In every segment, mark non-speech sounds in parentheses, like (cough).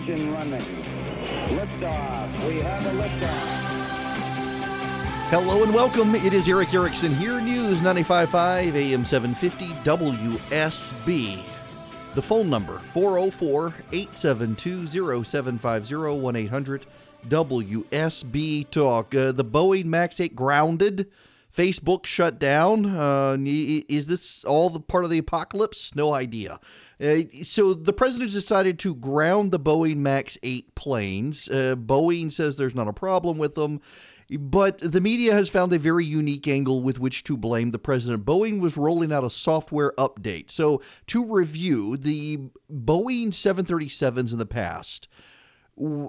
engine running. Liftoff. We have a liftoff. Hello and welcome. It is Erick Erickson here, News 95.5 AM 750 WSB. The phone number 404 872 0750 1 800 WSB Talk. Uh, the Boeing MAX 8 grounded. Facebook shut down. Uh, is this all the part of the apocalypse? No idea. Uh, so the president decided to ground the Boeing MAX 8 planes. Uh, Boeing says there's not a problem with them. But the media has found a very unique angle with which to blame the president. Boeing was rolling out a software update. So, to review, the Boeing 737s in the past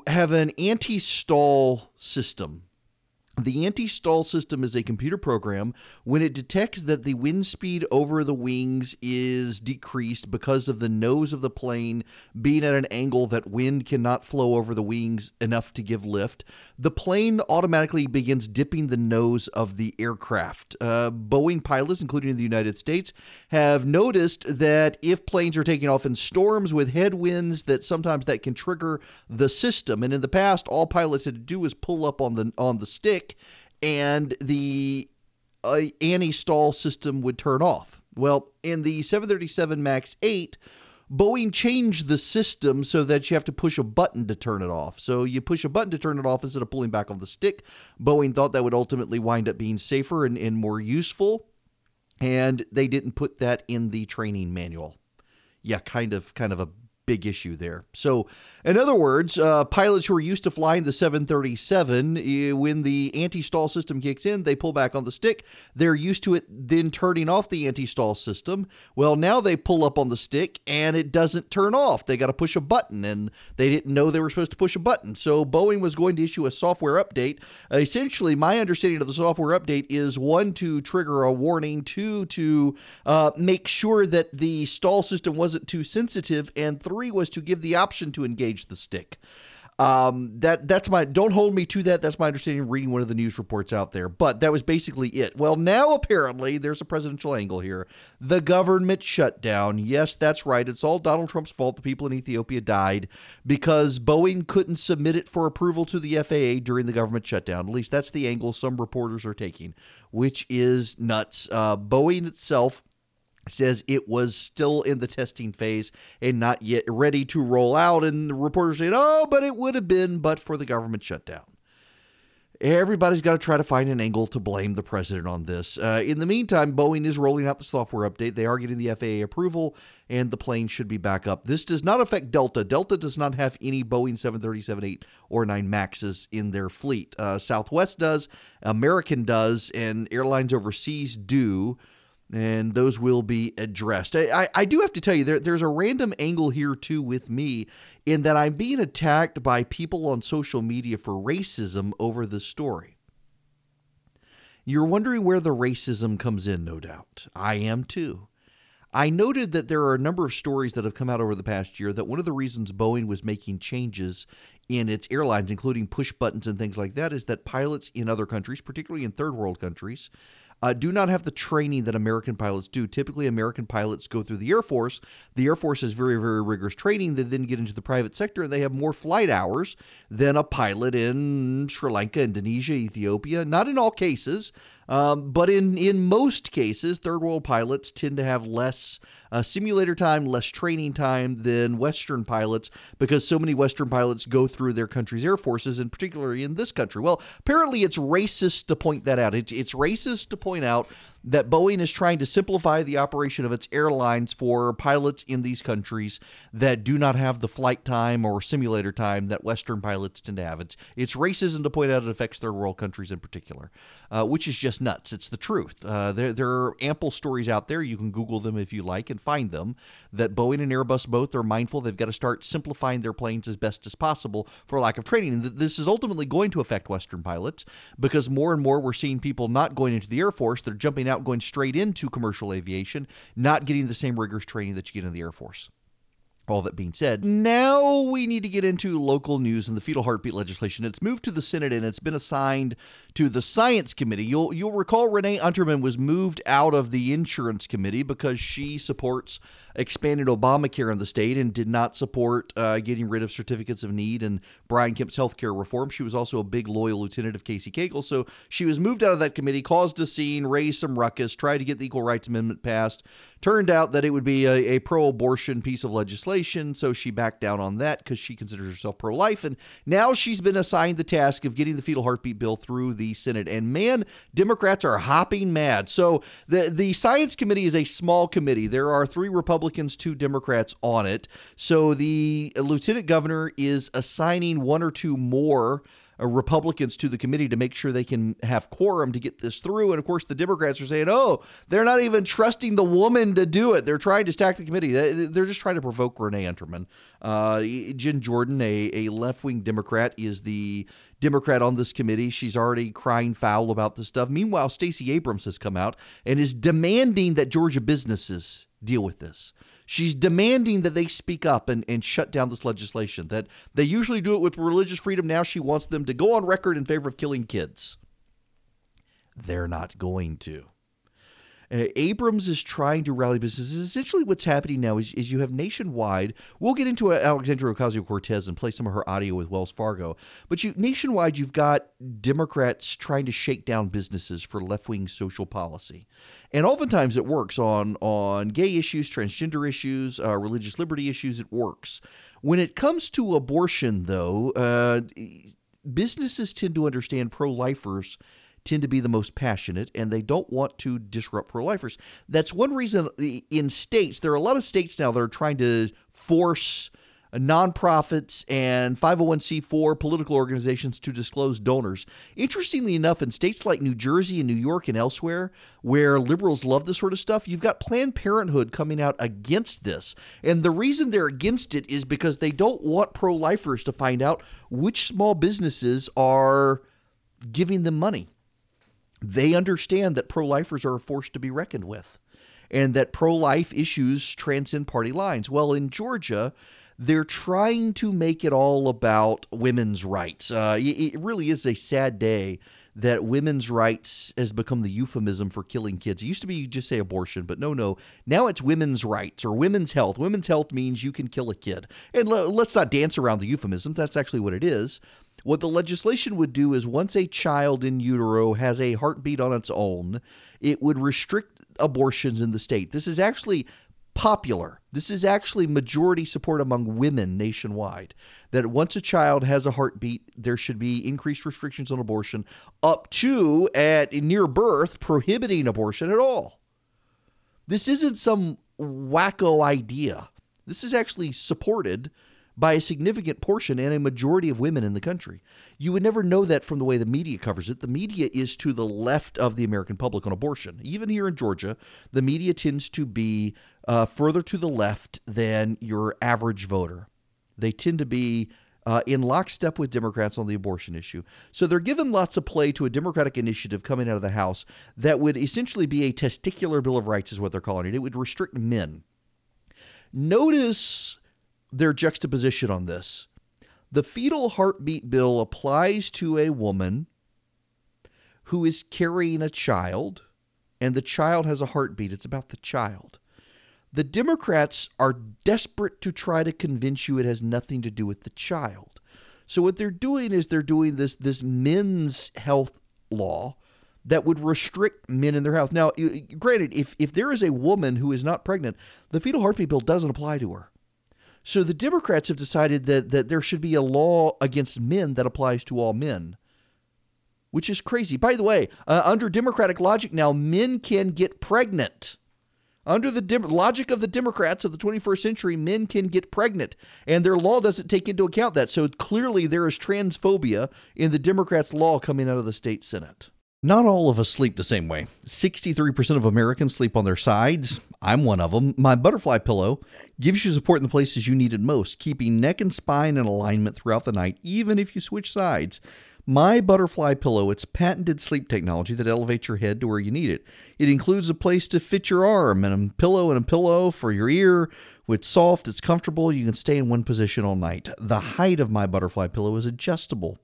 have an anti stall system the anti stall system is a computer program. When it detects that the wind speed over the wings is decreased because of the nose of the plane being at an angle that wind cannot flow over the wings enough to give lift, the plane automatically begins dipping the nose of the aircraft. Uh, Boeing pilots, including in the United States, have noticed that if planes are taking off in storms with headwinds, that sometimes that can trigger the system. And in the past, all pilots had to do was pull up on the on the stick and the uh, anti-stall system would turn off. Well, in the 737 MAX 8, Boeing changed the system so that you have to push a button to turn it off. So you push a button to turn it off instead of pulling back on the stick. Boeing thought that would ultimately wind up being safer and, and more useful, and they didn't put that in the training manual. Yeah, kind of kind of a big issue there. So, in other words, uh, pilots who are used to flying the 737, eh, when the anti stall system kicks in, they pull back on the stick. They're used to it then turning off the anti stall system. Well, now they pull up on the stick and it doesn't turn off. They got to push a button, and they didn't know they were supposed to push a button. So, Boeing was going to issue a software update. Essentially, my understanding of the software update is one, to trigger a warning, two, to uh, make sure that the stall system wasn't too sensitive, and three, three was to give the option to engage the stick. Um, that that's my don't hold me to that. That's my understanding reading one of the news reports out there. But that was basically it. Well, now apparently there's a presidential angle here. The government shutdown. Yes, that's right. It's all Donald Trump's fault. The people in Ethiopia died because Boeing couldn't submit it for approval to the FAA during the government shutdown. At least that's the angle some reporters are taking, which is nuts. Uh, Boeing itself says it was still in the testing phase and not yet ready to roll out. And the reporters saying, oh, but it would have been but for the government shutdown. Everybody's got to try to find an angle to blame the president on this. Uh, in the meantime, Boeing is rolling out the software update. They are getting the FAA approval, and the plane should be back up. This does not affect Delta. Delta does not have any Boeing 737 8 or 9 Maxes in their fleet. Uh, Southwest does, American does, and airlines overseas do and those will be addressed. I, I do have to tell you, there, there's a random angle here too with me in that I'm being attacked by people on social media for racism over this story. You're wondering where the racism comes in, no doubt. I am too. I noted that there are a number of stories that have come out over the past year that one of the reasons Boeing was making changes in its airlines, including push buttons and things like that, is that pilots in other countries, particularly in third world countries, uh, do not have the training that American pilots do. Typically, American pilots go through the Air Force. The Air Force has very, very rigorous training. They then get into the private sector and they have more flight hours than a pilot in Sri Lanka, Indonesia, Ethiopia. Not in all cases, um, but in, in most cases, third world pilots tend to have less uh, simulator time, less training time than Western pilots because so many Western pilots go through their country's air forces, and particularly in this country. Well, apparently it's racist to point that out. It's, it's racist to point out that Boeing is trying to simplify the operation of its airlines for pilots in these countries that do not have the flight time or simulator time that Western pilots tend to have. It's, it's racism to point out it affects third world countries in particular, uh, which is just nuts. It's the truth. Uh, there, there are ample stories out there. You can Google them if you like and find them that Boeing and Airbus both are mindful they've got to start simplifying their planes as best as possible for lack of training. And this is ultimately going to affect Western pilots because more and more we're seeing people not going into the Air Force, they're jumping going straight into commercial aviation, not getting the same rigorous training that you get in the Air Force. All that being said, now we need to get into local news and the fetal heartbeat legislation. It's moved to the Senate and it's been assigned to the Science Committee. You'll you'll recall Renee Unterman was moved out of the Insurance Committee because she supports expanded Obamacare in the state and did not support uh, getting rid of certificates of need and Brian Kemp's health care reform. She was also a big loyal lieutenant of Casey Cagle, so she was moved out of that committee, caused a scene, raised some ruckus, tried to get the Equal Rights Amendment passed. Turned out that it would be a, a pro-abortion piece of legislation, so she backed down on that because she considers herself pro-life, and now she's been assigned the task of getting the fetal heartbeat bill through the Senate. And man, Democrats are hopping mad. So the the Science Committee is a small committee. There are three Republicans, two Democrats on it. So the lieutenant governor is assigning one or two more Republicans to the committee to make sure they can have quorum to get this through. And of course, the Democrats are saying, oh, they're not even trusting the woman to do it. They're trying to stack the committee. They're just trying to provoke Renee Unterman. Uh, Jen Jordan, a, a left wing Democrat, is the Democrat on this committee. She's already crying foul about this stuff. Meanwhile, Stacey Abrams has come out and is demanding that Georgia businesses deal with this. She's demanding that they speak up and, and shut down this legislation. That they usually do it with religious freedom. Now she wants them to go on record in favor of killing kids. They're not going to. Uh, Abrams is trying to rally businesses. Essentially, what's happening now is, is you have nationwide. We'll get into Alexandria Ocasio Cortez and play some of her audio with Wells Fargo. But you nationwide, you've got Democrats trying to shake down businesses for left wing social policy, and oftentimes it works on on gay issues, transgender issues, uh, religious liberty issues. It works. When it comes to abortion, though, uh, businesses tend to understand pro lifers tend to be the most passionate and they don't want to disrupt pro lifers. That's one reason in states, there are a lot of states now that are trying to force nonprofits and 501c4 political organizations to disclose donors. Interestingly enough, in states like New Jersey and New York and elsewhere, where liberals love this sort of stuff, you've got Planned Parenthood coming out against this. And the reason they're against it is because they don't want pro lifers to find out which small businesses are giving them money they understand that pro lifers are a force to be reckoned with and that pro life issues transcend party lines. Well, in Georgia, they're trying to make it all about women's rights. Uh, it really is a sad day that women's rights has become the euphemism for killing kids. It used to be you just say abortion, but no, no. Now it's women's rights or women's health. Women's health means you can kill a kid. And let's not dance around the euphemism. That's actually what it is. What the legislation would do is once a child in utero has a heartbeat on its own, it would restrict abortions in the state. This is actually popular. This is actually majority support among women nationwide. That once a child has a heartbeat, there should be increased restrictions on abortion, up to at near birth prohibiting abortion at all. This isn't some wacko idea. This is actually supported by a significant portion and a majority of women in the country. You would never know that from the way the media covers it. The media is to the left of the American public on abortion. Even here in Georgia, the media tends to be uh, further to the left than your average voter. They tend to be uh, in lockstep with Democrats on the abortion issue. So they're given lots of play to a Democratic initiative coming out of the House that would essentially be a testicular Bill of Rights, is what they're calling it. It would restrict men. Notice their juxtaposition on this. The fetal heartbeat bill applies to a woman who is carrying a child, and the child has a heartbeat. It's about the child. The Democrats are desperate to try to convince you it has nothing to do with the child. So what they're doing is they're doing this this men's health law that would restrict men in their health. Now, granted, if if there is a woman who is not pregnant, the fetal heartbeat bill doesn't apply to her. So the Democrats have decided that, that there should be a law against men that applies to all men, which is crazy. By the way, uh, under Democratic logic now, men can get pregnant. Under the dem- logic of the Democrats of the 21st century, men can get pregnant, and their law doesn't take into account that. So clearly, there is transphobia in the Democrats' law coming out of the state Senate. Not all of us sleep the same way. 63% of Americans sleep on their sides. I'm one of them. My butterfly pillow gives you support in the places you need it most, keeping neck and spine in alignment throughout the night, even if you switch sides. My Butterfly Pillow, it's patented sleep technology that elevates your head to where you need it. It includes a place to fit your arm and a pillow and a pillow for your ear. It's soft, it's comfortable, you can stay in one position all night. The height of My Butterfly Pillow is adjustable.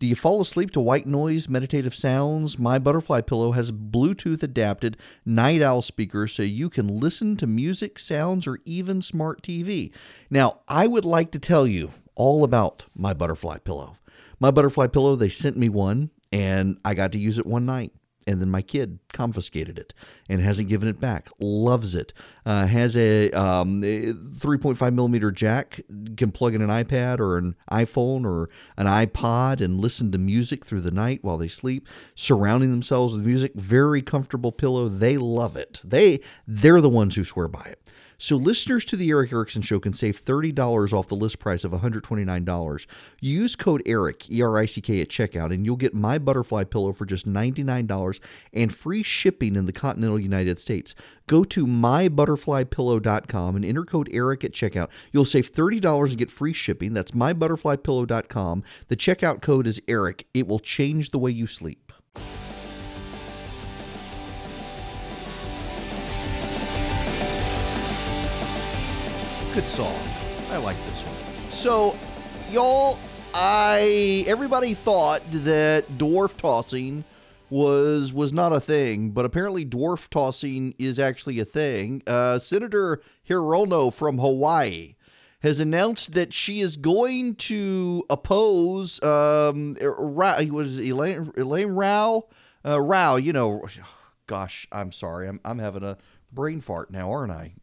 Do you fall asleep to white noise, meditative sounds? My Butterfly Pillow has Bluetooth adapted night owl speakers so you can listen to music, sounds, or even smart TV. Now, I would like to tell you all about My Butterfly Pillow. My Butterfly Pillow, they sent me one and I got to use it one night and then my kid confiscated it and hasn't given it back. Loves it. Uh, has a, um, a 3.5 millimeter jack. Can plug in an iPad or an iPhone or an iPod and listen to music through the night while they sleep, surrounding themselves with music. Very comfortable pillow. They love it. They they're the ones who swear by it. So listeners to the Erick Erickson Show can save $30 off the list price of $129. Use code ERICK, E-R-I-C-K, at checkout, and you'll get my butterfly pillow for just $99 and free shipping in the continental United States. Go to mybutterflypillow.com and enter code ERICK at checkout. You'll save $30 and get free shipping. That's mybutterflypillow.com. The checkout code is ERICK. It will change the way you sleep. Good song. I like this one. So, y'all, I everybody thought that dwarf tossing was was not a thing, but apparently dwarf tossing is actually a thing. Uh, Senator Hirono from Hawaii has announced that she is going to oppose um, was Elaine, Elaine Rao, uh, Rao. You know, (sighs) gosh, I'm sorry, I'm I'm having a brain fart now, aren't I?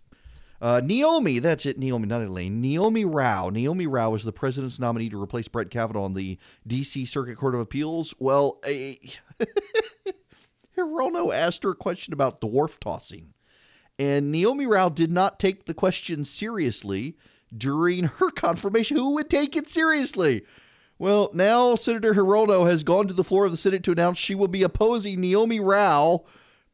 Uh, Naomi, that's it, Naomi, not Elaine. Naomi Rao. Naomi Rao is the president's nominee to replace Brett Kavanaugh on the D.C. Circuit Court of Appeals. Well, a, (laughs) Hirono asked her a question about dwarf tossing, and Naomi Rao did not take the question seriously during her (laughs) confirmation. Who would take it seriously? Well, now Senator Hirono has gone to the floor of the Senate to announce she will be opposing Naomi Rao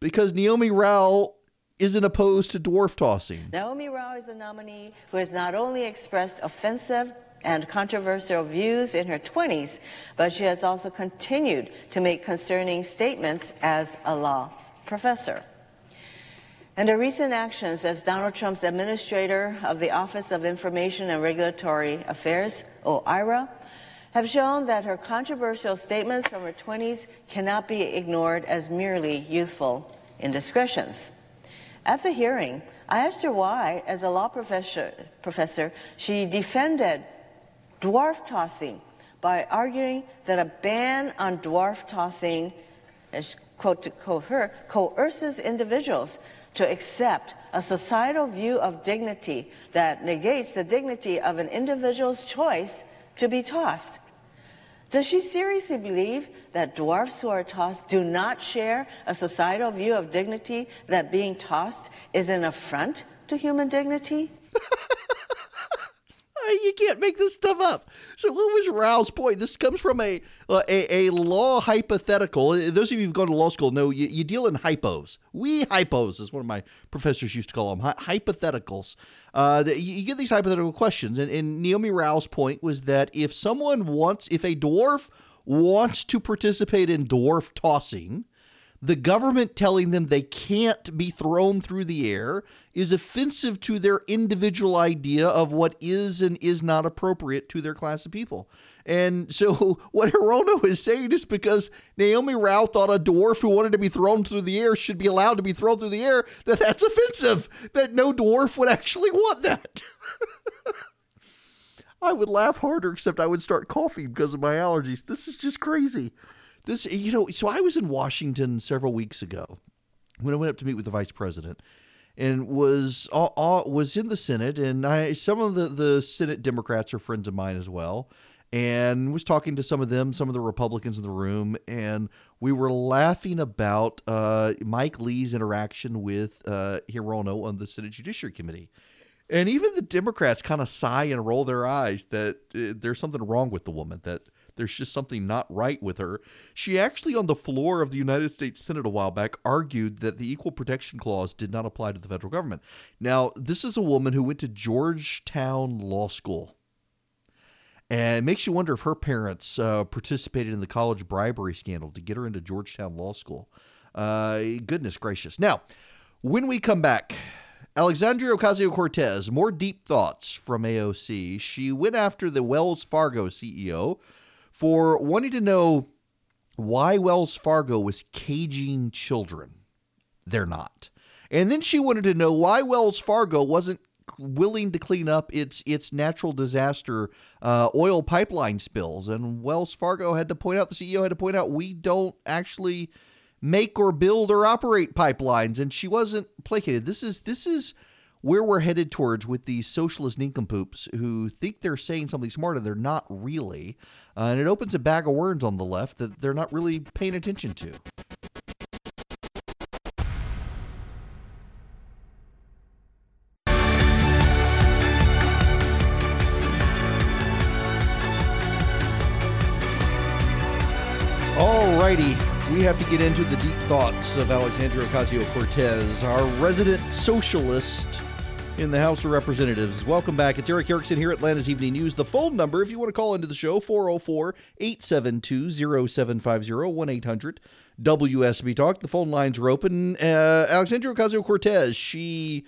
because Naomi Rao isn't opposed to dwarf tossing. Naomi Rao is a nominee who has not only expressed offensive and controversial views in her 20s, but she has also continued to make concerning statements as a law professor. And her recent actions as Donald Trump's administrator of the Office of Information and Regulatory Affairs, OIRA, have shown that her controversial statements from her 20s cannot be ignored as merely youthful indiscretions. At the hearing, I asked her why, as a law professor, professor she defended dwarf tossing by arguing that a ban on dwarf tossing, quote to quote her, coerces individuals to accept a societal view of dignity that negates the dignity of an individual's choice to be tossed. Does she seriously believe that dwarfs who are tossed do not share a societal view of dignity that being tossed is an affront to human dignity? (laughs) you can't make this stuff up. So, what was Rao's point? This comes from a uh, a, a law hypothetical. Uh, those of you who've gone to law school know you, you deal in hypos. We hypos, as one of my professors used to call them, hypotheticals. Uh, you get these hypothetical questions, and, and Naomi Rao's point was that if someone wants, if a dwarf wants to participate in dwarf tossing, the government telling them they can't be thrown through the air is offensive to their individual idea of what is and is not appropriate to their class of people. And so (laughs) what Hirono is saying is because Naomi Rao thought a dwarf who wanted to be thrown through the air should be allowed to be thrown through the air, that that's offensive, that no dwarf would actually want that. (laughs) I would laugh harder, except I would start coughing because of my allergies. This is just crazy. This, you know, so I was in Washington several weeks ago when I went up to meet with the vice president and was uh, uh, was in the Senate, and I some of the the Senate Democrats are friends of mine as well, and was talking to some of them, some of the Republicans in the room, and we were laughing about uh, Mike Lee's interaction with uh, Hirono on the Senate Judiciary Committee. And even the Democrats kind of sigh and roll their eyes that uh, there's something wrong with the woman, that there's just something not right with her. She actually, on the floor of the United States Senate a while back, argued that the Equal Protection Clause did not apply to the federal government. Now, this is a woman who went to Georgetown Law School. And it makes you wonder if her parents uh, participated in the college bribery scandal to get her into Georgetown Law School. Uh, goodness gracious. Now, when we come back, Alexandria Ocasio Cortez, more deep thoughts from AOC. She went after the Wells Fargo CEO for wanting to know why Wells Fargo was caging children. They're not. And then she wanted to know why Wells Fargo wasn't willing to clean up its its natural disaster uh, oil pipeline spills. And Wells Fargo had to point out, the CEO had to point out, we don't actually make or build or operate pipelines. And she wasn't placated. This is this is where we're headed towards with these socialist nincompoops who think they're saying something smart and they're not really. Uh, and it opens a bag of worms on the left that they're not really paying attention to. Get into the deep thoughts of Alexandria Ocasio Cortez, our resident socialist in the House of Representatives. Welcome back. It's Erick Erickson here at Atlanta's Evening News. The phone number, if you want to call into the show, 404 872 0750 1 800 WSB Talk. The phone lines are open. Uh, Alexandria Ocasio Cortez, she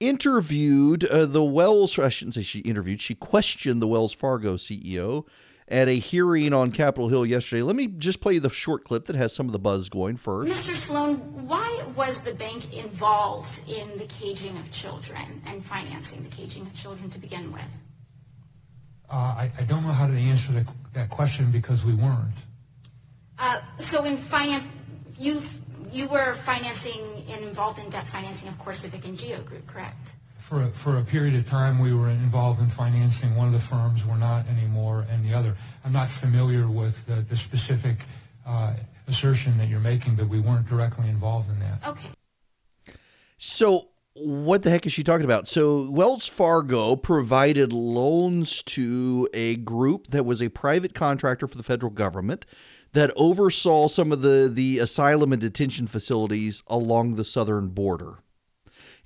interviewed uh, the Wells, I shouldn't say she interviewed, she questioned the Wells Fargo CEO at a hearing on Capitol Hill yesterday. Let me just play you the short clip that has some of the buzz going first. Mr. Sloan, why was the bank involved in the caging of children and financing the caging of children to begin with? Uh, I, I, don't know how to answer that, that question because we weren't. Uh, so in finance, you you were financing and involved in debt financing of CoreCivic and Geo Group, correct? For a, for a period of time, we were involved in financing one of the firms. We're not anymore, and the other. I'm not familiar with the, the specific uh, assertion that you're making, but we weren't directly involved in that. Okay. So, what the heck is she talking about? So, Wells Fargo provided loans to a group that was a private contractor for the federal government that oversaw some of the, the asylum and detention facilities along the southern border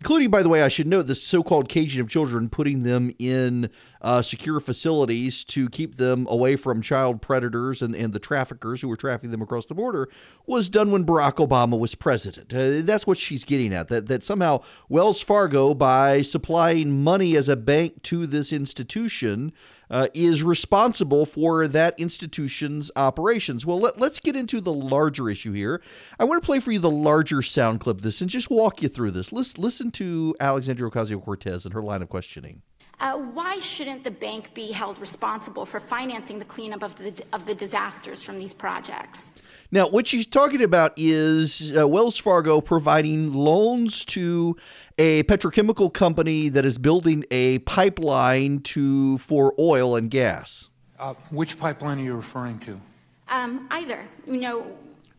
including, by the way, I should note the so called caging of children, putting them in uh, secure facilities to keep them away from child predators and, and the traffickers who were trafficking them across the border, was done when Barack Obama was president. Uh, that's what she's getting at. That, that somehow Wells Fargo, by supplying money as a bank to this institution, uh, is responsible for that institution's operations. Well, let, us get into the larger issue here. I want to play for you the larger sound clip of this and just walk you through this. Listen, listen to Alexandria Ocasio Cortez and her line of questioning. Uh, why shouldn't the bank be held responsible for financing the cleanup of the, of the disasters from these projects? Now, what she's talking about is uh, Wells Fargo providing loans to a petrochemical company that is building a pipeline to for oil and gas. Uh, which pipeline are you referring to? Um, either. You know,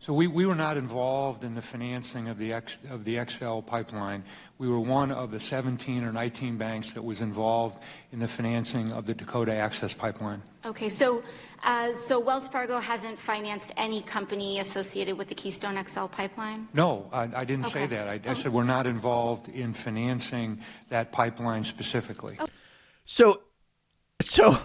so we, we were not involved in the financing of the, X, of the XL pipeline. We were one of the 17 or 19 banks that was involved in the financing of the Dakota Access Pipeline. Okay, so, uh, so Wells Fargo hasn't financed any company associated with the Keystone XL pipeline? No, I, I didn't okay. say that. I, I, said we're not involved in financing that pipeline specifically. Okay. So, so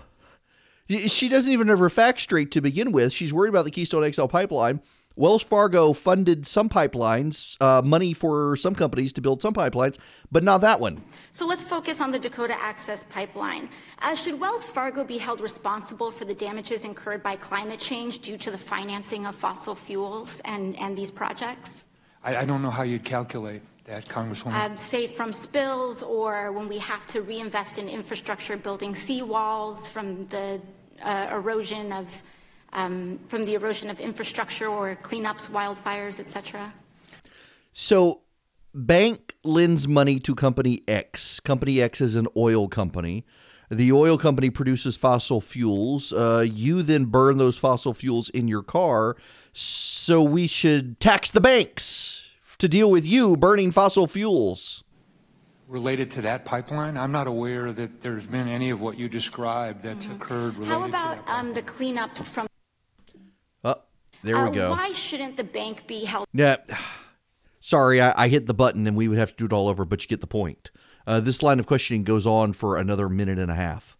she doesn't even have her facts straight to begin with. She's worried about the Keystone XL pipeline Wells Fargo funded some pipelines, uh, money for some companies to build some pipelines, but not that one. So let's focus on the Dakota Access Pipeline. Uh, should Wells Fargo be held responsible for the damages incurred by climate change due to the financing of fossil fuels and, and these projects? I, I don't know how you'd calculate that, Congresswoman. Um, say from spills or when we have to reinvest in infrastructure, building seawalls from the uh, erosion of um, from the erosion of infrastructure or cleanups, wildfires, etc. So, bank lends money to company X. Company X is an oil company. The oil company produces fossil fuels. Uh, you then burn those fossil fuels in your car. So we should tax the banks to deal with you burning fossil fuels. Related to that pipeline, I'm not aware that there's been any of what you described that's mm-hmm. occurred related How about um, the cleanups from there we uh, go. Why shouldn't the bank be held? Yeah. Sorry, I, I, hit the button and we would have to do it all over, but you get the point. Uh, this line of questioning goes on for another minute and a half.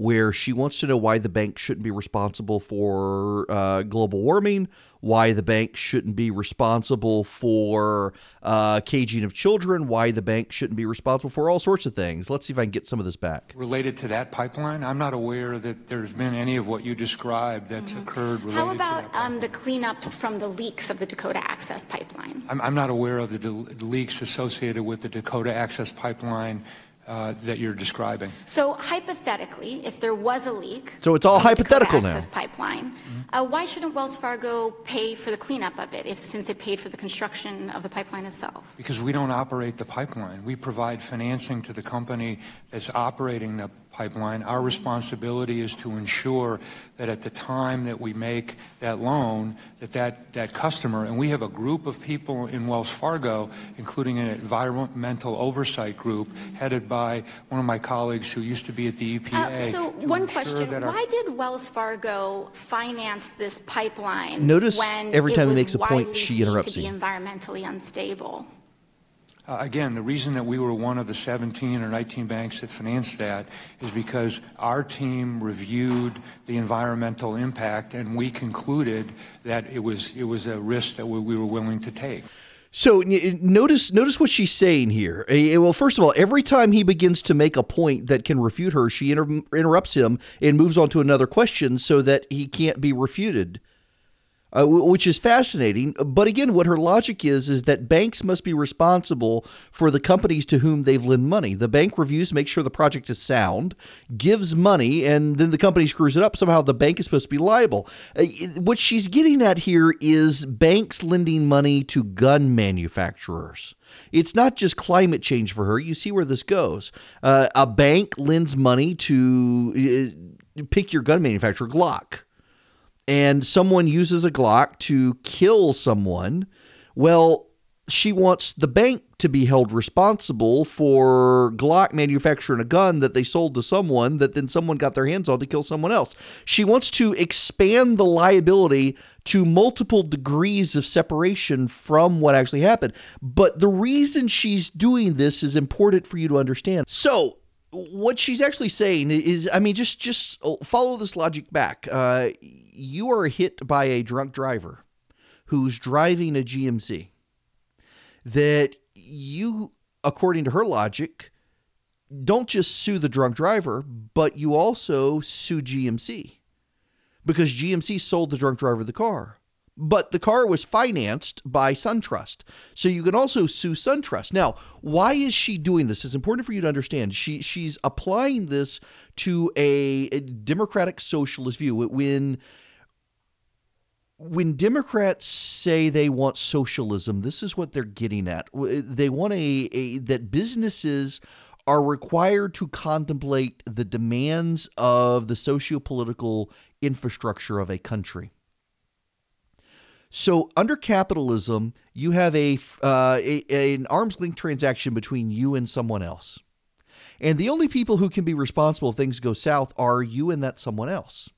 Where she wants to know why the bank shouldn't be responsible for uh, global warming, why the bank shouldn't be responsible for uh, caging of children, why the bank shouldn't be responsible for all sorts of things. Let's see if I can get some of this back. Related to that pipeline, I'm not aware that there's been any of what you described that's occurred related How to that. How about um, the cleanups from the leaks of the Dakota Access Pipeline? I'm, I'm not aware of the del- leaks associated with the Dakota Access Pipeline uh, that you're describing. So hypothetically, if there was a leak. So it's all on the Dakota hypothetical now. Access Pipeline, uh, why shouldn't Wells Fargo pay for the cleanup of it, if, since it paid for the construction of the pipeline itself? Because we don't operate the pipeline. We provide financing to the company that's operating the pipeline. Our responsibility is to ensure that at the time that we make that loan, that that, that customer, and we have a group of people in Wells Fargo, including an environmental oversight group headed by one of my colleagues who used to be at the EPA. Uh, so one question, why did Wells Fargo finance this pipeline? Notice when every time he it was makes a point, she seen interrupts to be him. environmentally unstable? Uh, Again, the reason that we were one of the 17 or 19 banks that financed that is because our team reviewed the environmental impact, and we concluded that it was, it was a risk that we we were willing to take. So notice notice what she's saying here. Well, first of all, every time he begins to make a point that can refute her, she inter- interrupts him and moves on to another question so that he can't be refuted. Uh, which is fascinating, but again, what her logic is is that banks must be responsible for the companies to whom they've lent money. The bank reviews, make sure the project is sound, gives money, and then the company screws it up. Somehow, the bank is supposed to be liable. Uh, what she's getting at here is banks lending money to gun manufacturers. It's not just climate change for her. You see where this goes. Uh, a bank lends money to uh, pick your gun manufacturer, Glock and someone uses a Glock to kill someone, well, she wants the bank to be held responsible for Glock manufacturing a gun that they sold to someone that then someone got their hands on to kill someone else. She wants to expand the liability to multiple degrees of separation from what actually happened. But the reason she's doing this is important for you to understand. So, what she's actually saying is i mean just just follow this logic back uh, you are hit by a drunk driver who's driving a gmc that you according to her logic don't just sue the drunk driver but you also sue gmc because gmc sold the drunk driver the car but the car was financed by SunTrust. So you can also sue SunTrust. Now, why is she doing this? It's important for you to understand. She she's applying this to a, a democratic socialist view. When when Democrats say they want socialism, this is what they're getting at. They want a, a that businesses are required to contemplate the demands of the socio-political infrastructure of a country. So under capitalism, you have a, uh, a, an arm's length transaction between you and someone else, and the only people who can be responsible if things go south are you and that someone else.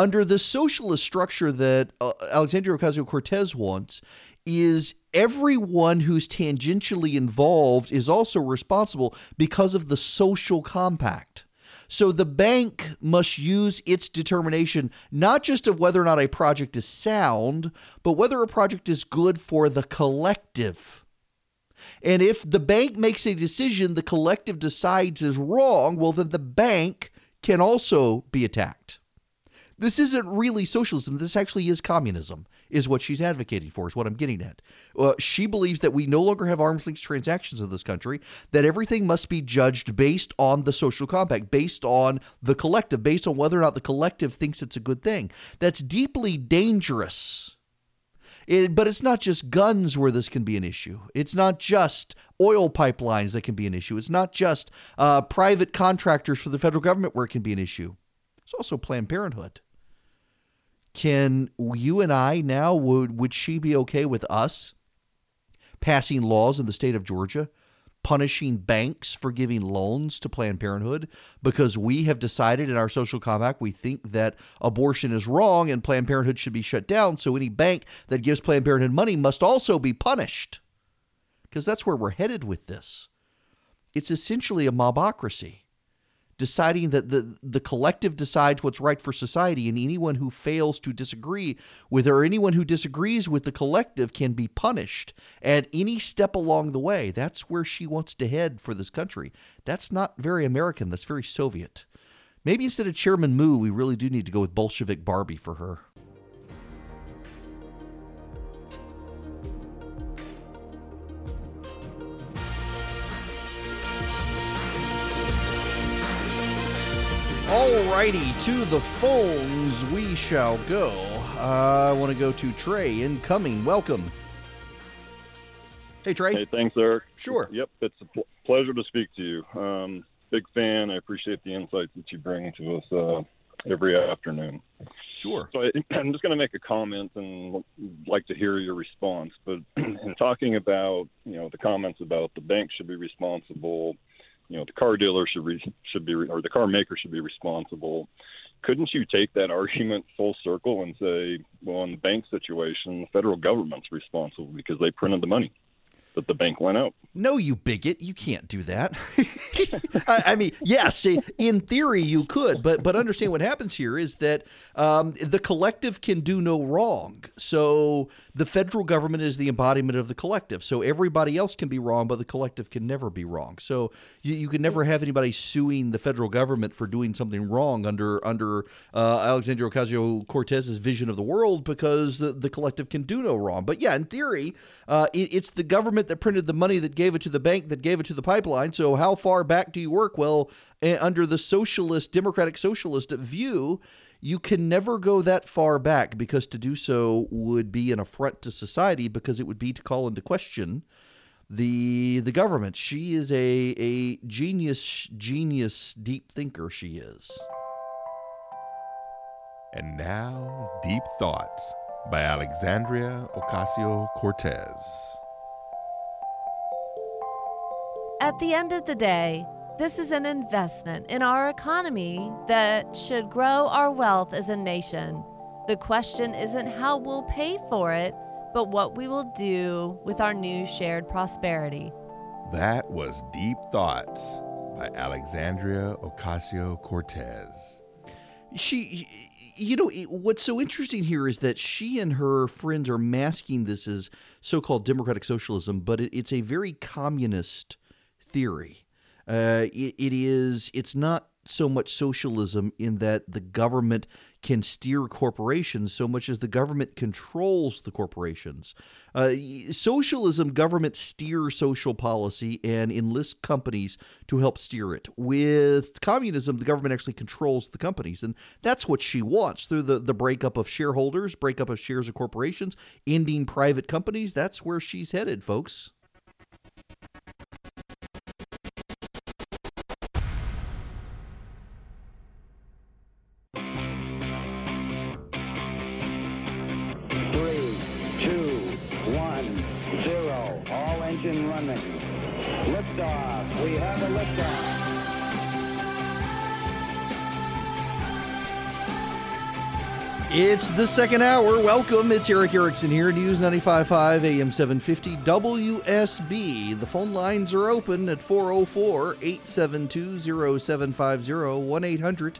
Under the socialist structure that uh, Alexandria Ocasio Cortez wants, is everyone who's tangentially involved is also responsible because of the social compact. So the bank must use its determination not just of whether or not a project is sound, but whether a project is good for the collective. And if the bank makes a decision the collective decides is wrong, well, then the bank can also be attacked. This isn't really socialism. This actually is communism, is what she's advocating for, is what I'm getting at. Uh, she believes that we no longer have arm's length transactions in this country, that everything must be judged based on the social compact, based on the collective, based on whether or not the collective thinks it's a good thing. That's deeply dangerous. It, but it's not just guns where this can be an issue. It's not just oil pipelines that can be an issue. It's not just uh, private contractors for the federal government where it can be an issue. It's also Planned Parenthood. Can you and I now would would she be okay with us passing laws in the state of Georgia punishing banks for giving loans to Planned Parenthood because we have decided in our social compact we think that abortion is wrong and Planned Parenthood should be shut down. So any bank that gives Planned Parenthood money must also be punished. Because that's where we're headed with this. It's essentially a mobocracy. Deciding that the the collective decides what's right for society, and anyone who fails to disagree with or anyone who disagrees with the collective can be punished at any step along the way. That's where she wants to head for this country. That's not very American. That's very Soviet. Maybe instead of Chairman Mao, we really do need to go with Bolshevik Barbie for her. Alrighty, to the phones we shall go. Uh, I want to go to Trey, incoming. Welcome. Hey, Trey. Hey, thanks, Erick. Sure. Yep, it's a pl- pleasure to speak to you. Um, big fan. I appreciate the insights that you bring to us uh, every afternoon. Sure. So I, (clears throat) I'm just going to make a comment and like to hear your response. But (clears throat) in talking about you know the comments about the bank should be responsible, you know the car dealer should re- should be or the car maker should be responsible. Couldn't you take that (laughs) argument full circle and say, well, in the bank situation, the federal government's responsible because they printed the money that the bank went out? No, you bigot. You can't do that. (laughs) I, I, mean, yes, in theory you could, but but understand what happens here is that um, the collective can do no wrong. So the federal government is the embodiment of the collective. So everybody else can be wrong, but the collective can never be wrong. So you, you can never have anybody suing the federal government for doing something wrong under under uh, Alexandria Ocasio Cortez's vision of the world because the, the collective can do no wrong. But yeah, in theory, uh, it, it's the government that printed the money that gave it to the bank that gave it to the pipeline. So how far back do you work? Well, under the socialist, democratic socialist view, you can never go that far back because to do so would be an affront to society because it would be to call into question the the government. She is a a genius genius deep thinker she is. And now Deep Thoughts by Alexandria Ocasio Cortez. At the end of the day, this is an investment in our economy that should grow our wealth as a nation. The question isn't how we'll pay for it, but what we will do with our new shared prosperity. That was Deep Thoughts by Alexandria Ocasio Cortez. She, you know, what's so interesting here is that she and her friends are masking this as so called democratic socialism, but it's a very communist theory. Uh, it, it is. It's not so much socialism in that the government can steer corporations so much as the government controls the corporations. Uh, socialism, government steers social policy and enlist companies to help steer it. With communism, the government actually controls the companies. And that's what she wants through the, the breakup of shareholders, breakup of shares of corporations, ending private companies. That's where she's headed, folks. It's the second hour. Welcome. It's Erick Erickson here. News 95.5 AM 750 WSB. The phone lines are open at 404 872 0750 1 800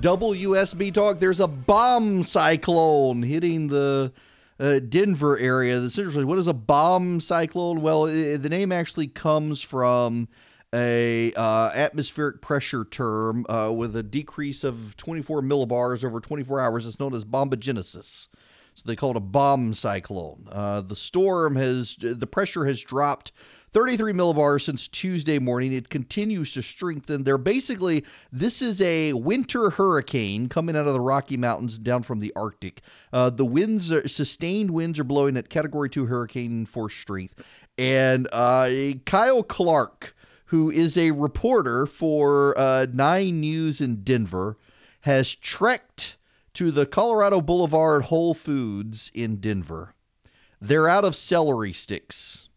WSB Talk. There's a bomb cyclone hitting the uh, Denver area. Essentially, what is a bomb cyclone? Well, it, the name actually comes from a uh, atmospheric pressure term uh, with a decrease of 24 millibars over 24 hours. It's known as bombogenesis. So they call it a bomb cyclone. Uh, the storm has the pressure has dropped 33 millibars since Tuesday morning. It continues to strengthen. They're basically, this is a winter hurricane coming out of the Rocky Mountains down from the Arctic. Uh, the winds, are, sustained winds, are blowing at Category 2 hurricane force strength. And uh, Kyle Clark, who is a reporter for uh, Nine News in Denver, has trekked to the Colorado Boulevard Whole Foods in Denver. They're out of celery sticks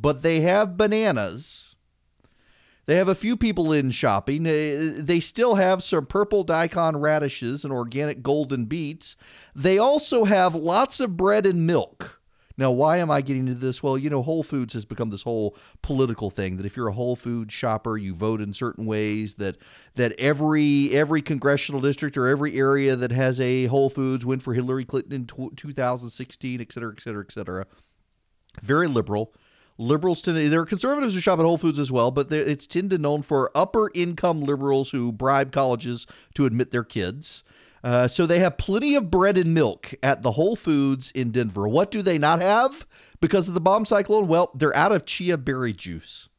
but they have bananas. They have a few people in shopping. They still have some purple daikon radishes and organic golden beets. They also have lots of bread and milk Now, why am I getting into this? Well, you know, Whole Foods has become this whole political thing that if you're a Whole Food shopper, you vote in certain ways. That that every every congressional district or every area that has a Whole Foods went for Hillary Clinton in 2016, et cetera, et cetera, et cetera. Very liberal. Liberals tend to, there are conservatives who shop at Whole Foods as well, but it's tend to known for upper income liberals who bribe colleges to admit their kids. Uh, so they have plenty of bread and milk at the Whole Foods in Denver. What do they not have because of the bomb cyclone? Well, they're out of chia berry juice.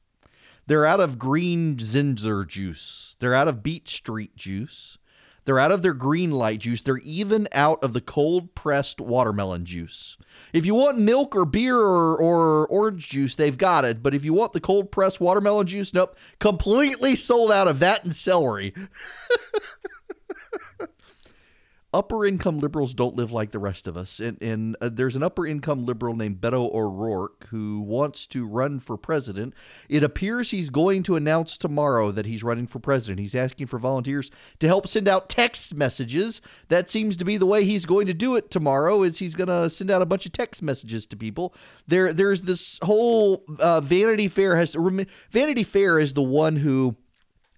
They're out of green ginger juice. They're out of beet street juice. They're out of their green light juice. They're even out of the cold pressed watermelon juice. If you want milk or beer or, or orange juice, they've got it. But if you want the cold pressed watermelon juice, nope, completely sold out of that and celery. (laughs) upper income liberals don't live like the rest of us. And, and uh, there's an upper income liberal named Beto O'Rourke who wants to run for president. It appears he's going to announce tomorrow that he's running for president. He's asking for volunteers to help send out text messages. That seems to be the way he's going to do it tomorrow. Is he's going to send out a bunch of text messages to people. There, there's this whole uh, Vanity Fair has Vanity Fair is the one who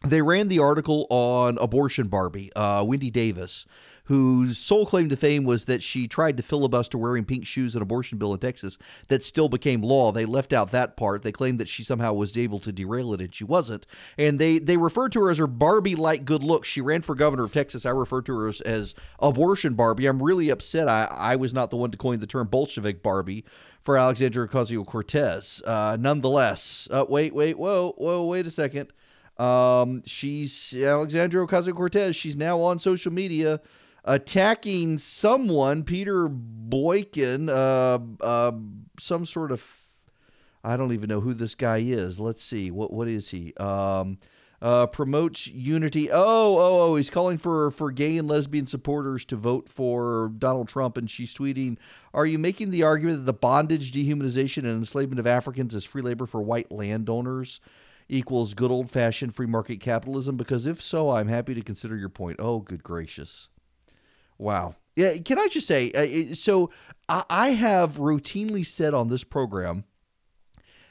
they ran the article on abortion Barbie, uh, Wendy Davis whose sole claim to fame was that she tried to filibuster wearing pink shoes an abortion bill in Texas that still became law. They left out that part. They claimed that she somehow was able to derail it, and she wasn't. And they they referred to her as her Barbie-like good looks. She ran for governor of Texas. I refer to her as, as abortion Barbie. I'm really upset. I I was not the one to coin the term Bolshevik Barbie for Alexandria Ocasio Cortez. Uh, nonetheless, uh, wait, wait, whoa, whoa, wait a second. Um, she's Alexandria Ocasio Cortez. She's now on social media attacking someone, Peter Boykin, uh, uh, some sort of, I don't even know who this guy is. Let's see, what what is he? Um, uh, promotes unity. Oh, oh, oh! He's calling for for gay and lesbian supporters to vote for Donald Trump, and she's tweeting, "Are you making the argument that the bondage, dehumanization, and enslavement of Africans as free labor for white landowners?" Equals good old fashioned free market capitalism? Because if so, I'm happy to consider your point. Oh, good gracious. Wow. Yeah. Can I just say, uh, so I have routinely said on this program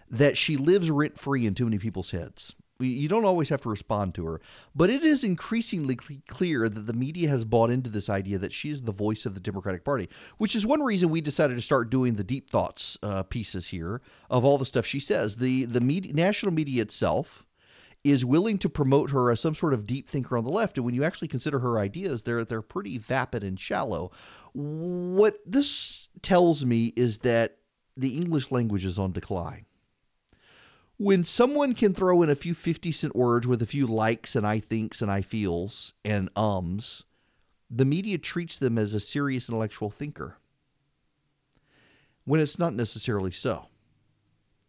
that she lives rent free in too many people's heads. You don't always have to respond to her, but it is increasingly clear that the media has bought into this idea that she is the voice of the Democratic Party, which is one reason we decided to start doing the deep thoughts uh, pieces here of all the stuff she says. The the media, national media itself is willing to promote her as some sort of deep thinker on the left. And when you actually consider her ideas, they're they're pretty vapid and shallow. What this tells me is that the English language is on decline. When someone can throw in a few 50 cent words with a few likes and I thinks and I feels and ums, the media treats them as a serious intellectual thinker. When it's not necessarily so.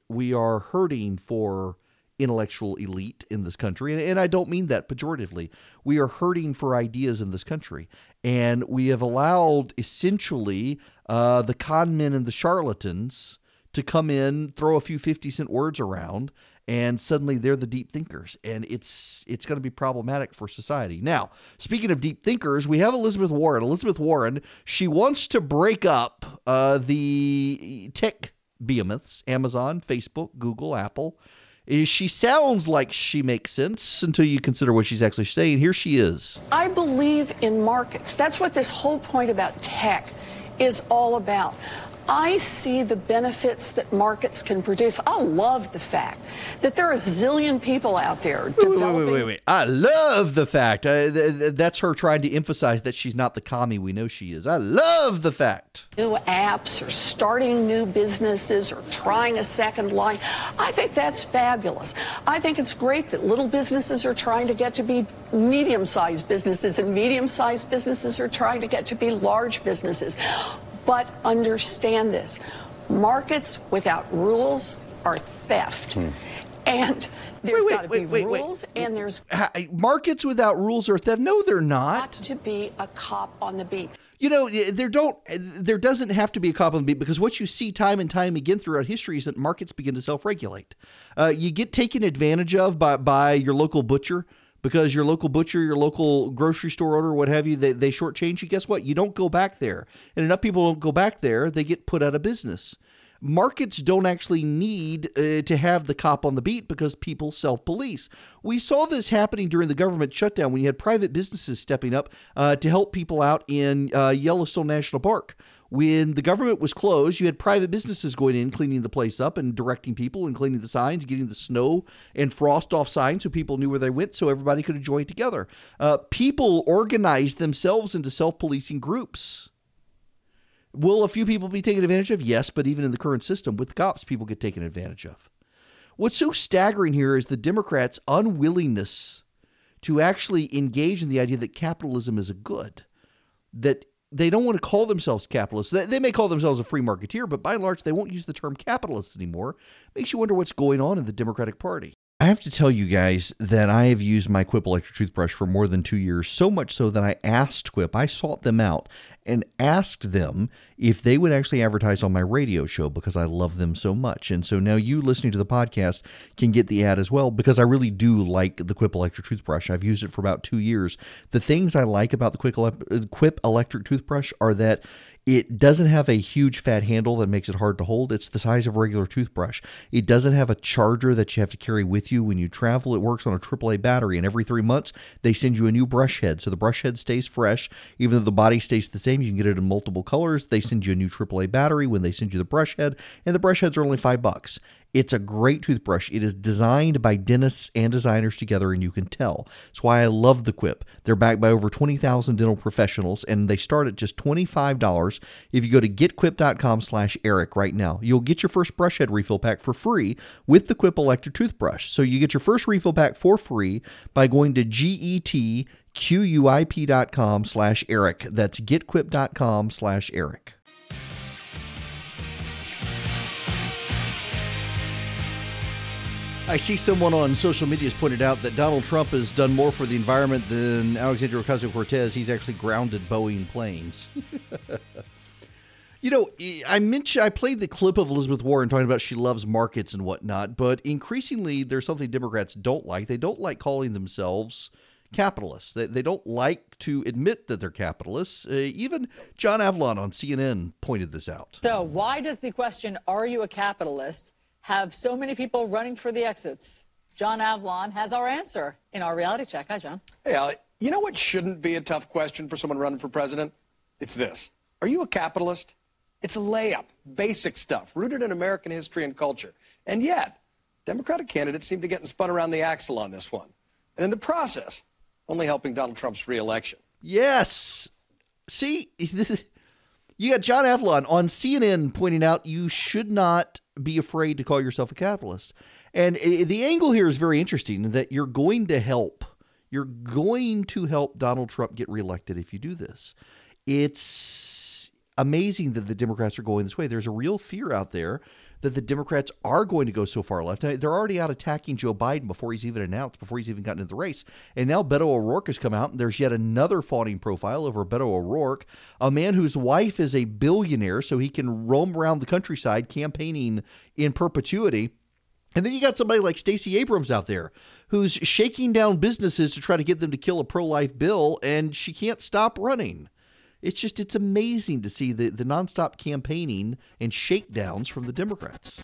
We are hurting for intellectual elite in this country. And, and, I don't mean that pejoratively. We are hurting for ideas in this country. And we have allowed essentially uh, the con men and the charlatans to come in, throw a few 50 cent words around, and suddenly they're the deep thinkers. And it's it's going to be problematic for society. Now, speaking of deep thinkers, we have Elizabeth Warren. Elizabeth Warren, she wants to break up uh, the tech behemoths, Amazon, Facebook, Google, Apple she sounds like she makes sense until you consider what she's actually saying. Here she is. I believe in markets. That's what this whole point about tech is all about. I see the benefits that markets can produce. I love the fact that there are a zillion people out there developing. Wait, wait, wait, wait. I love the fact. Uh, th- th- that's her trying to emphasize that she's not the commie we know she is. I love the fact. New apps or starting new businesses or trying a second line. I think that's fabulous. I think it's great that little businesses are trying to get to be medium sized businesses and medium sized businesses are trying to get to be large businesses. But understand this markets without rules are theft. Hmm. And there's got to be wait, rules, wait. and there's markets without rules are theft. No, they're not. Got to be a cop on the beat. You know, there don't, there doesn't have to be a cop on the beat because what you see time and time again throughout history is that markets begin to self-regulate. Uh, you get taken advantage of by by your local butcher because your local butcher, your local grocery store owner, what have you, they, they shortchange you. Guess what? You don't go back there. And enough people don't go back there, they get put out of business. markets don't actually need uh, to have the cop on the beat because people self police. We saw this happening during the government shutdown when you had private businesses stepping up uh, to help people out in uh, Yellowstone National Park. When the government was closed, you had private businesses going in, cleaning the place up and directing people and cleaning the signs, getting the snow and frost off signs so people knew where they went so everybody could enjoy it together. Uh, people organized themselves into self policing groups. Will a few people be taken advantage of? Yes, but even in the current system with cops, people get taken advantage of. What's so staggering here is the Democrats' unwillingness to actually engage in the idea that capitalism is a good, that they don't want to call themselves capitalists. They may call themselves a free marketeer, but by and large, they won't use the term capitalist anymore. Makes you wonder what's going on in the Democratic Party. I have to tell you guys that I have used my Quip electric toothbrush for more than two years, so much so that I asked Quip, I sought them out and asked them if they would actually advertise on my radio show because I love them so much. And so now you listening to the podcast can get the ad as well because I really do like the Quip electric toothbrush. I've used it for about two years. The things I like about the Quip, electric toothbrush are that it doesn't have a huge fat handle that makes it hard to hold. It's the size of a regular toothbrush. It doesn't have a charger that you have to carry with you when you travel. It works on a AAA battery, and every three months they send you a new brush head. So the brush head stays fresh, even though the body stays the same. You can get it in multiple colors. They send you a new AAA battery when they send you the brush head, and the brush heads are only five bucks. It's a great toothbrush. It is designed by dentists and designers together, and you can tell. That's why I love the Quip. They're backed by over 20,000 dental professionals, and they start at just $25 if you go to getquip.com slash Erick right now. You'll get your first brush head refill pack for free with the Quip electric toothbrush. So you get your first refill pack for free by going to getquip.com slash Erick. That's getquip.com slash Erick. I see someone on social media has pointed out that Donald Trump has done more for the environment than Alexandria Ocasio Cortez. He's actually grounded Boeing planes. (laughs) you know, I mentioned I played the clip of Elizabeth Warren talking about she loves markets and whatnot, but increasingly there's something Democrats don't like. They don't like calling themselves capitalists. They, they don't like to admit that they're capitalists. Uh, even John Avlon on CNN pointed this out. So, why does the question, are you a capitalist? Have so many people running for the exits? John Avlon has our answer in our reality check. Hi, John. Hey, Ali. You know what shouldn't be a tough question for someone running for president? It's this Are you a capitalist? It's a layup, basic stuff, rooted in American history and culture. And yet, Democratic candidates seem to get spun around the axle on this one. And in the process, only helping Donald Trump's reelection. Yes. See, (laughs) you got John Avlon on CNN pointing out you should not be afraid to call yourself a capitalist. And the angle here is very interesting that you're going to help. You're going to help Donald Trump get reelected if you do this. It's amazing that the Democrats are going this way. There's a real fear out there that the Democrats are going to go so far left. They're already out attacking Joe Biden before he's even announced, before he's even gotten into the race. And now Beto O'Rourke has come out, and there's yet another fawning profile over Beto O'Rourke, a man whose wife is a billionaire, so he can roam around the countryside campaigning in perpetuity. And then you got somebody like Stacey Abrams out there who's shaking down businesses to try to get them to kill a pro life bill, and she can't stop running. It's just it's amazing to see the, the nonstop campaigning and shakedowns from the Democrats.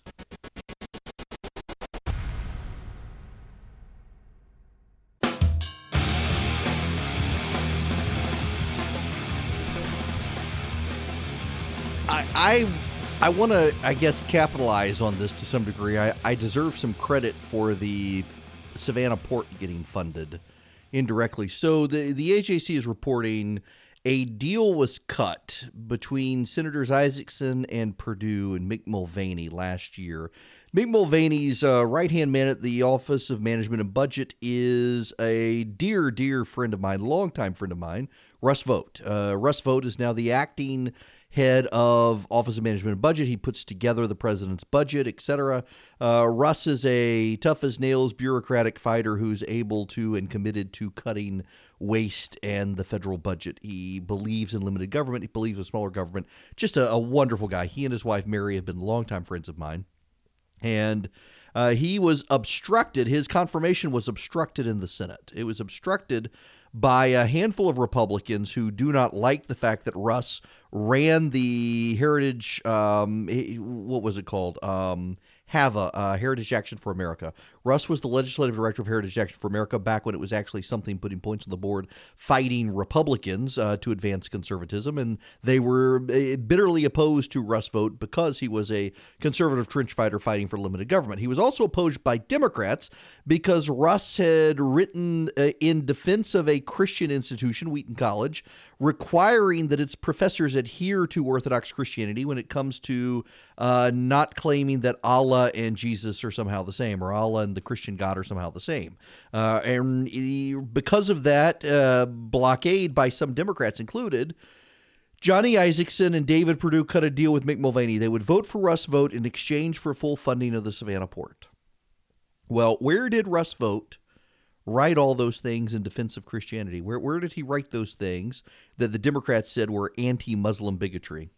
I I, I want to I guess capitalize on this to some degree. I, I deserve some credit for the Savannah port getting funded indirectly. So the the AJC is reporting a deal was cut between Senators Isakson and Perdue and Mick Mulvaney last year. Mick Mulvaney's uh, right hand man at the Office of Management and Budget is a dear, dear friend of mine, longtime friend of mine, Russ Vought. Uh, Russ Vought is now the acting head of Office of Management and Budget. He puts together the president's budget, etc. Uh, Russ is a tough as nails bureaucratic fighter who's able to and committed to cutting waste and the federal budget. He believes in limited government. He believes in smaller government. Just a, a wonderful guy. He and his wife Mary have been longtime friends of mine, and. Uh, he was obstructed. His confirmation was obstructed in the Senate. It was obstructed by a handful of Republicans who do not like the fact that Russ ran the Heritage, um, what was it called? Um, HAVA, uh, Heritage Action for America. Russ was the legislative director of Heritage Action for America back when it was actually something putting points on the board, fighting Republicans uh, to advance conservatism. And they were uh, bitterly opposed to Russ Vought because he was a conservative trench fighter fighting for limited government. He was also opposed by Democrats because Russ had written uh, in defense of a Christian institution, Wheaton College, requiring that its professors adhere to Orthodox Christianity when it comes to uh, not claiming that Allah and Jesus are somehow the same, or Allah and the Christian God are somehow the same. Uh, and because of that uh, blockade by some Democrats included, Johnny Isakson and David Perdue cut a deal with Mick Mulvaney. They would vote for Russ Vought in exchange for full funding of the Savannah port. Well, where did Russ Vought write all those things in defense of Christianity? Where, where did he write those things that the Democrats said were anti Muslim bigotry?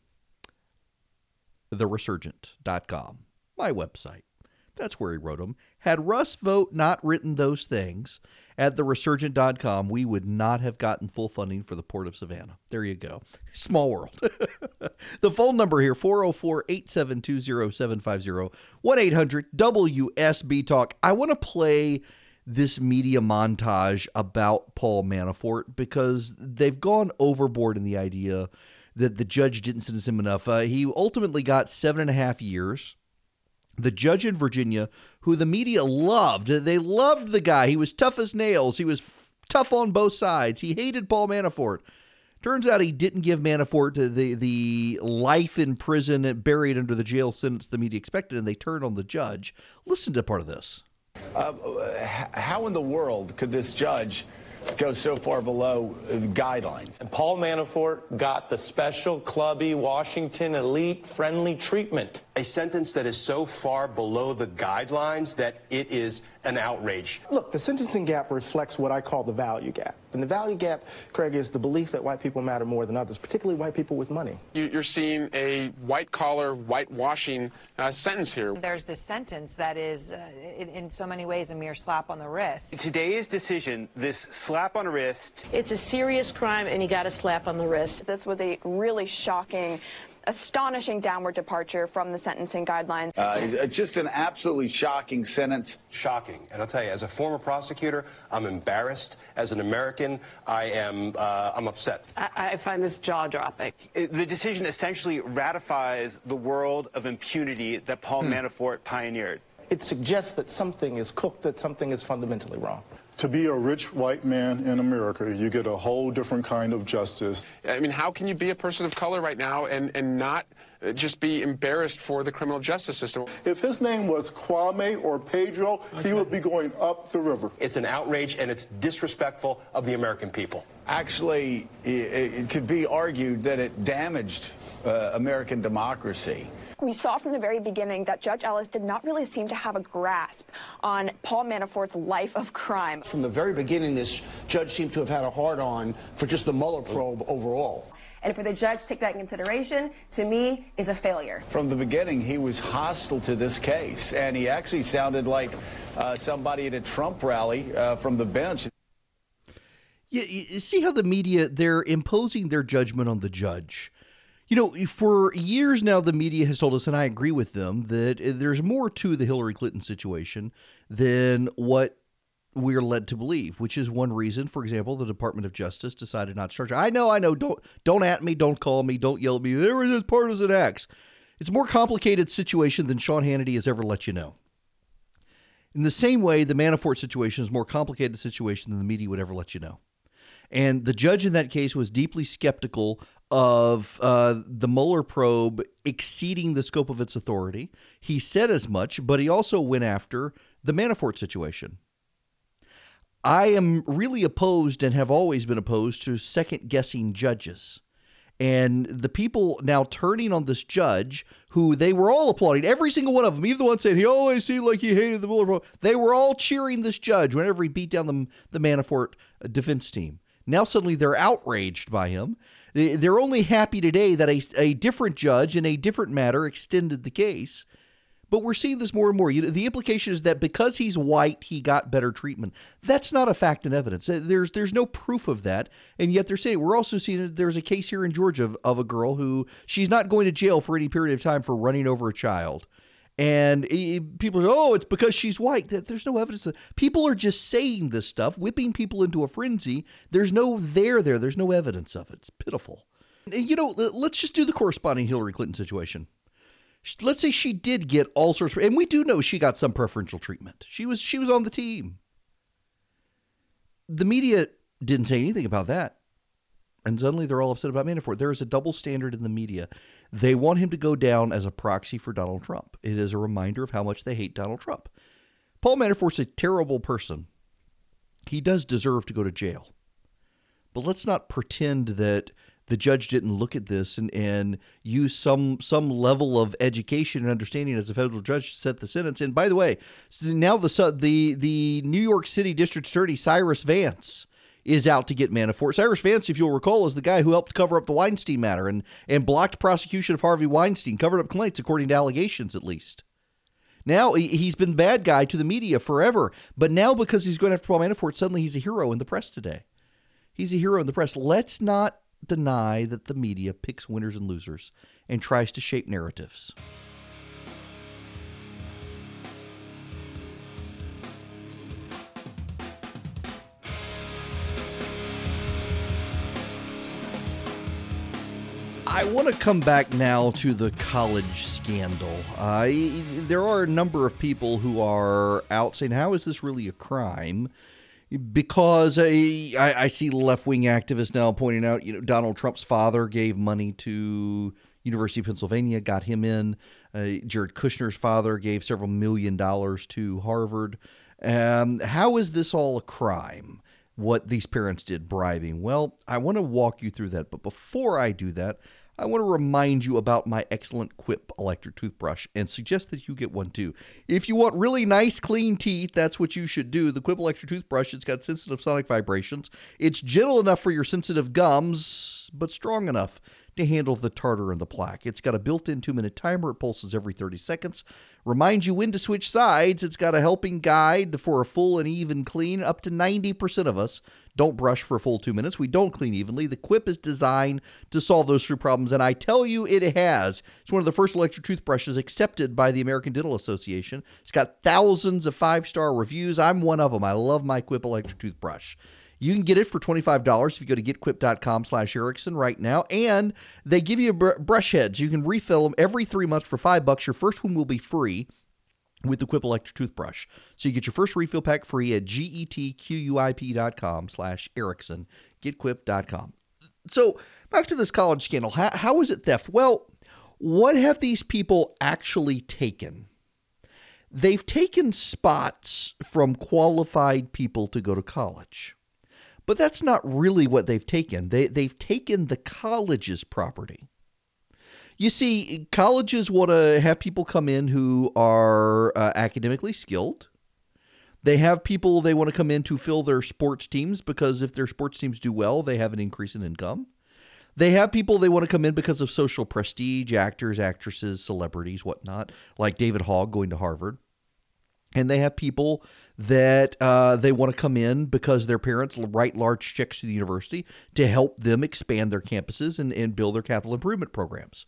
TheResurgent.com, my website. That's where he wrote them. Had Russ Vought not written those things at theresurgent.com, we would not have gotten full funding for the Port of Savannah. There you go. Small world. (laughs) the phone number here 404 872 0750 1 800 WSB Talk. I want to play this media montage about Paul Manafort because they've gone overboard in the idea that the judge didn't sentence him enough. Uh, he ultimately got seven and a half years. The judge in Virginia, who the media loved, they loved the guy. He was tough as nails. He was f- tough on both sides. He hated Paul Manafort. Turns out he didn't give Manafort the the life in prison buried under the jail sentence the media expected, and they turned on the judge. Listen to part of this. Uh, how in the world could this judge go so far below guidelines? And Paul Manafort got the special clubby Washington elite friendly treatment. A sentence that is so far below the guidelines that it is an outrage. Look, the sentencing gap reflects what I call the value gap. And the value gap, Craig, is the belief that white people matter more than others, particularly white people with money. You're seeing a white collar, whitewashing uh, sentence here. There's this sentence that is, uh, in, in so many ways, a mere slap on the wrist. Today's decision, this slap on the wrist. It's a serious crime, and he got a slap on the wrist. This was a really shocking astonishing downward departure from the sentencing guidelines. Uh, just an absolutely shocking sentence. Shocking. And I'll tell you, as a former prosecutor, I'm embarrassed. As an American, I am uh, I'm upset. I, I find this jaw dropping. The decision essentially ratifies the world of impunity that Paul hmm. Manafort pioneered. It suggests that something is cooked, that something is fundamentally wrong to be a rich white man in America, you get a whole different kind of justice. I mean, how can you be a person of color right now and, and not uh, just be embarrassed for the criminal justice system? If his name was Kwame or Pedro, okay. he would be going up the river. It's an outrage and it's disrespectful of the American people. Actually, it, it could be argued that it damaged uh, American democracy. We saw from the very beginning that Judge Ellis did not really seem to have a grasp on Paul Manafort's life of crime. From the very beginning, this judge seemed to have had a hard on for just the Mueller probe overall. And for the judge to take that in consideration, to me, is a failure. From the beginning, he was hostile to this case, and he actually sounded like uh, somebody at a Trump rally uh, from the bench. Yeah, you see how the media they're imposing their judgment on the judge. You know, for years now, the media has told us, and I agree with them, that eh, there's more to the Hillary Clinton situation than what we're led to believe, which is one reason, for example, the Department of Justice decided not to charge. I know, I know, don't don't at me, don't call me, don't yell at me. There is this partisan acts. It's a more complicated situation than Sean Hannity has ever let you know. In the same way, the Manafort situation is a more complicated situation than the media would ever let you know. And the judge in that case was deeply skeptical of uh, the Mueller probe exceeding the scope of its authority. He said as much, but he also went after the Manafort situation. I am really opposed and have always been opposed to second guessing judges. And the people now turning on this judge, who they were all applauding, every single one of them, even the one saying he always seemed like he hated the Mueller probe, they were all cheering this judge whenever he beat down the, the Manafort defense team. Now suddenly they're outraged by him. They're only happy today that a, a different judge in a different matter extended the case. But we're seeing this more and more. You know, the implication is that because he's white, he got better treatment. That's not a fact and evidence. Uh, There's there's no proof of that, and yet they're saying we're also seeing there's a case here in Georgia of, of a girl who she's not going to jail for any period of time for running over a child. And eh, people say, oh, it's because she's white. Th- There's no evidence. That people are just saying this stuff, whipping people into a frenzy. There's no there there. There's no evidence of it. It's pitiful. And, You know, let's just do the corresponding Hillary Clinton situation. Let's say she did get all sorts, of, and we do know she got some preferential treatment. She was she was on the team. The media didn't say anything about that. And suddenly they're all upset about Manafort. There is a double standard in the media. They want him to go down as a proxy for Donald Trump. It is a reminder of how much they hate Donald Trump. Paul Manafort's a terrible person. He does deserve to go to jail. But let's not pretend that the judge didn't look at this and, and use some some level of education and understanding as a federal judge to set the sentence. And by the way, now the the the New York City District Attorney Cyrus Vance is out to get Manafort. Cyrus Vance, if you'll recall, is the guy who helped cover up the Weinstein matter and and blocked prosecution of Harvey Weinstein, covered up complaints according to allegations at least. Now he- he's been the bad guy to the media forever, but now because he's going after Paul Manafort, suddenly he's a hero in the press today. He's a hero in the press. Let's not deny that the media picks winners and losers and tries to shape narratives. I want to come back now to the college scandal. Uh, there are a number of people who are out saying, How is this really a crime? Because I, I, see left wing activists now pointing out, you know, Donald Trump's father gave money to University of Pennsylvania, got him in. Uh, Jared Kushner's father gave several million dollars to Harvard. Um, how is this all a crime? What these parents did, bribing? Well, I want to walk you through that. But before I do that, I want to remind you about my excellent Quip electric toothbrush and suggest that you get one too. If you want really nice, clean teeth, that's what you should do. The Quip electric toothbrush, it's got sensitive sonic vibrations. It's gentle enough for your sensitive gums, but strong enough to handle the tartar and the plaque. It's got a built in two minute timer, it pulses every 30 seconds, reminds you when to switch sides. It's got a helping guide for a full and even clean. Up to 90% of us don't brush for a full two minutes. We don't clean evenly. The Quip is designed to solve those three problems, and I tell you, it has. It's one of the first electric toothbrushes accepted by the American Dental Association. It's got thousands of five star reviews. I'm one of them. I love my Quip electric toothbrush. You can get it for $25 if you go to getquip.com slash Erickson right now. And they give you br- brush heads. You can refill them every three months for five bucks. Your first one will be free with the Quip electric toothbrush. So you get your first refill pack free at getquip.com slash Erickson. Getquip.com. So back to this college scandal. How, how is it theft? Well, what have these people actually taken? They've taken spots from qualified people to go to college. But that's not really what they've taken. They, they've taken the college's property. You see, colleges want to have people come in who are uh, academically skilled. They have people they want to come in to fill their sports teams because if their sports teams do well, they have an increase in income. They have people they want to come in because of social prestige, actors, actresses, celebrities, whatnot, like David Hogg going to Harvard. And they have people that uh, they want to come in because their parents write large checks to the university to help them expand their campuses and, and build their capital improvement programs.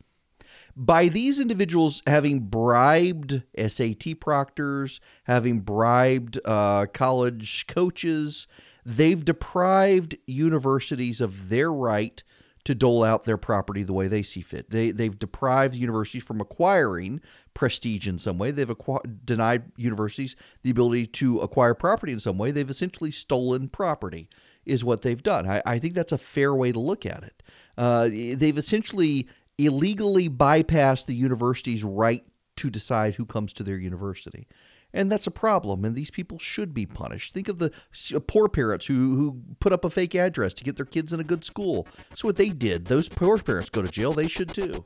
By these individuals having bribed SAT proctors, having bribed uh, college coaches, they've deprived universities of their right to dole out their property the way they see fit. They they've deprived universities from acquiring prestige in some way. They've acqu- denied universities the ability to acquire property in some way. They've essentially stolen property, is what they've done. I, I think that's a fair way to look at it. Uh, they've essentially illegally bypass the university's right to decide who comes to their university. And that's a problem, and these people should be punished. Think of the uh, poor parents who, who put up a fake address to get their kids in a good school. That's what they did. Those poor parents go to jail. They should too.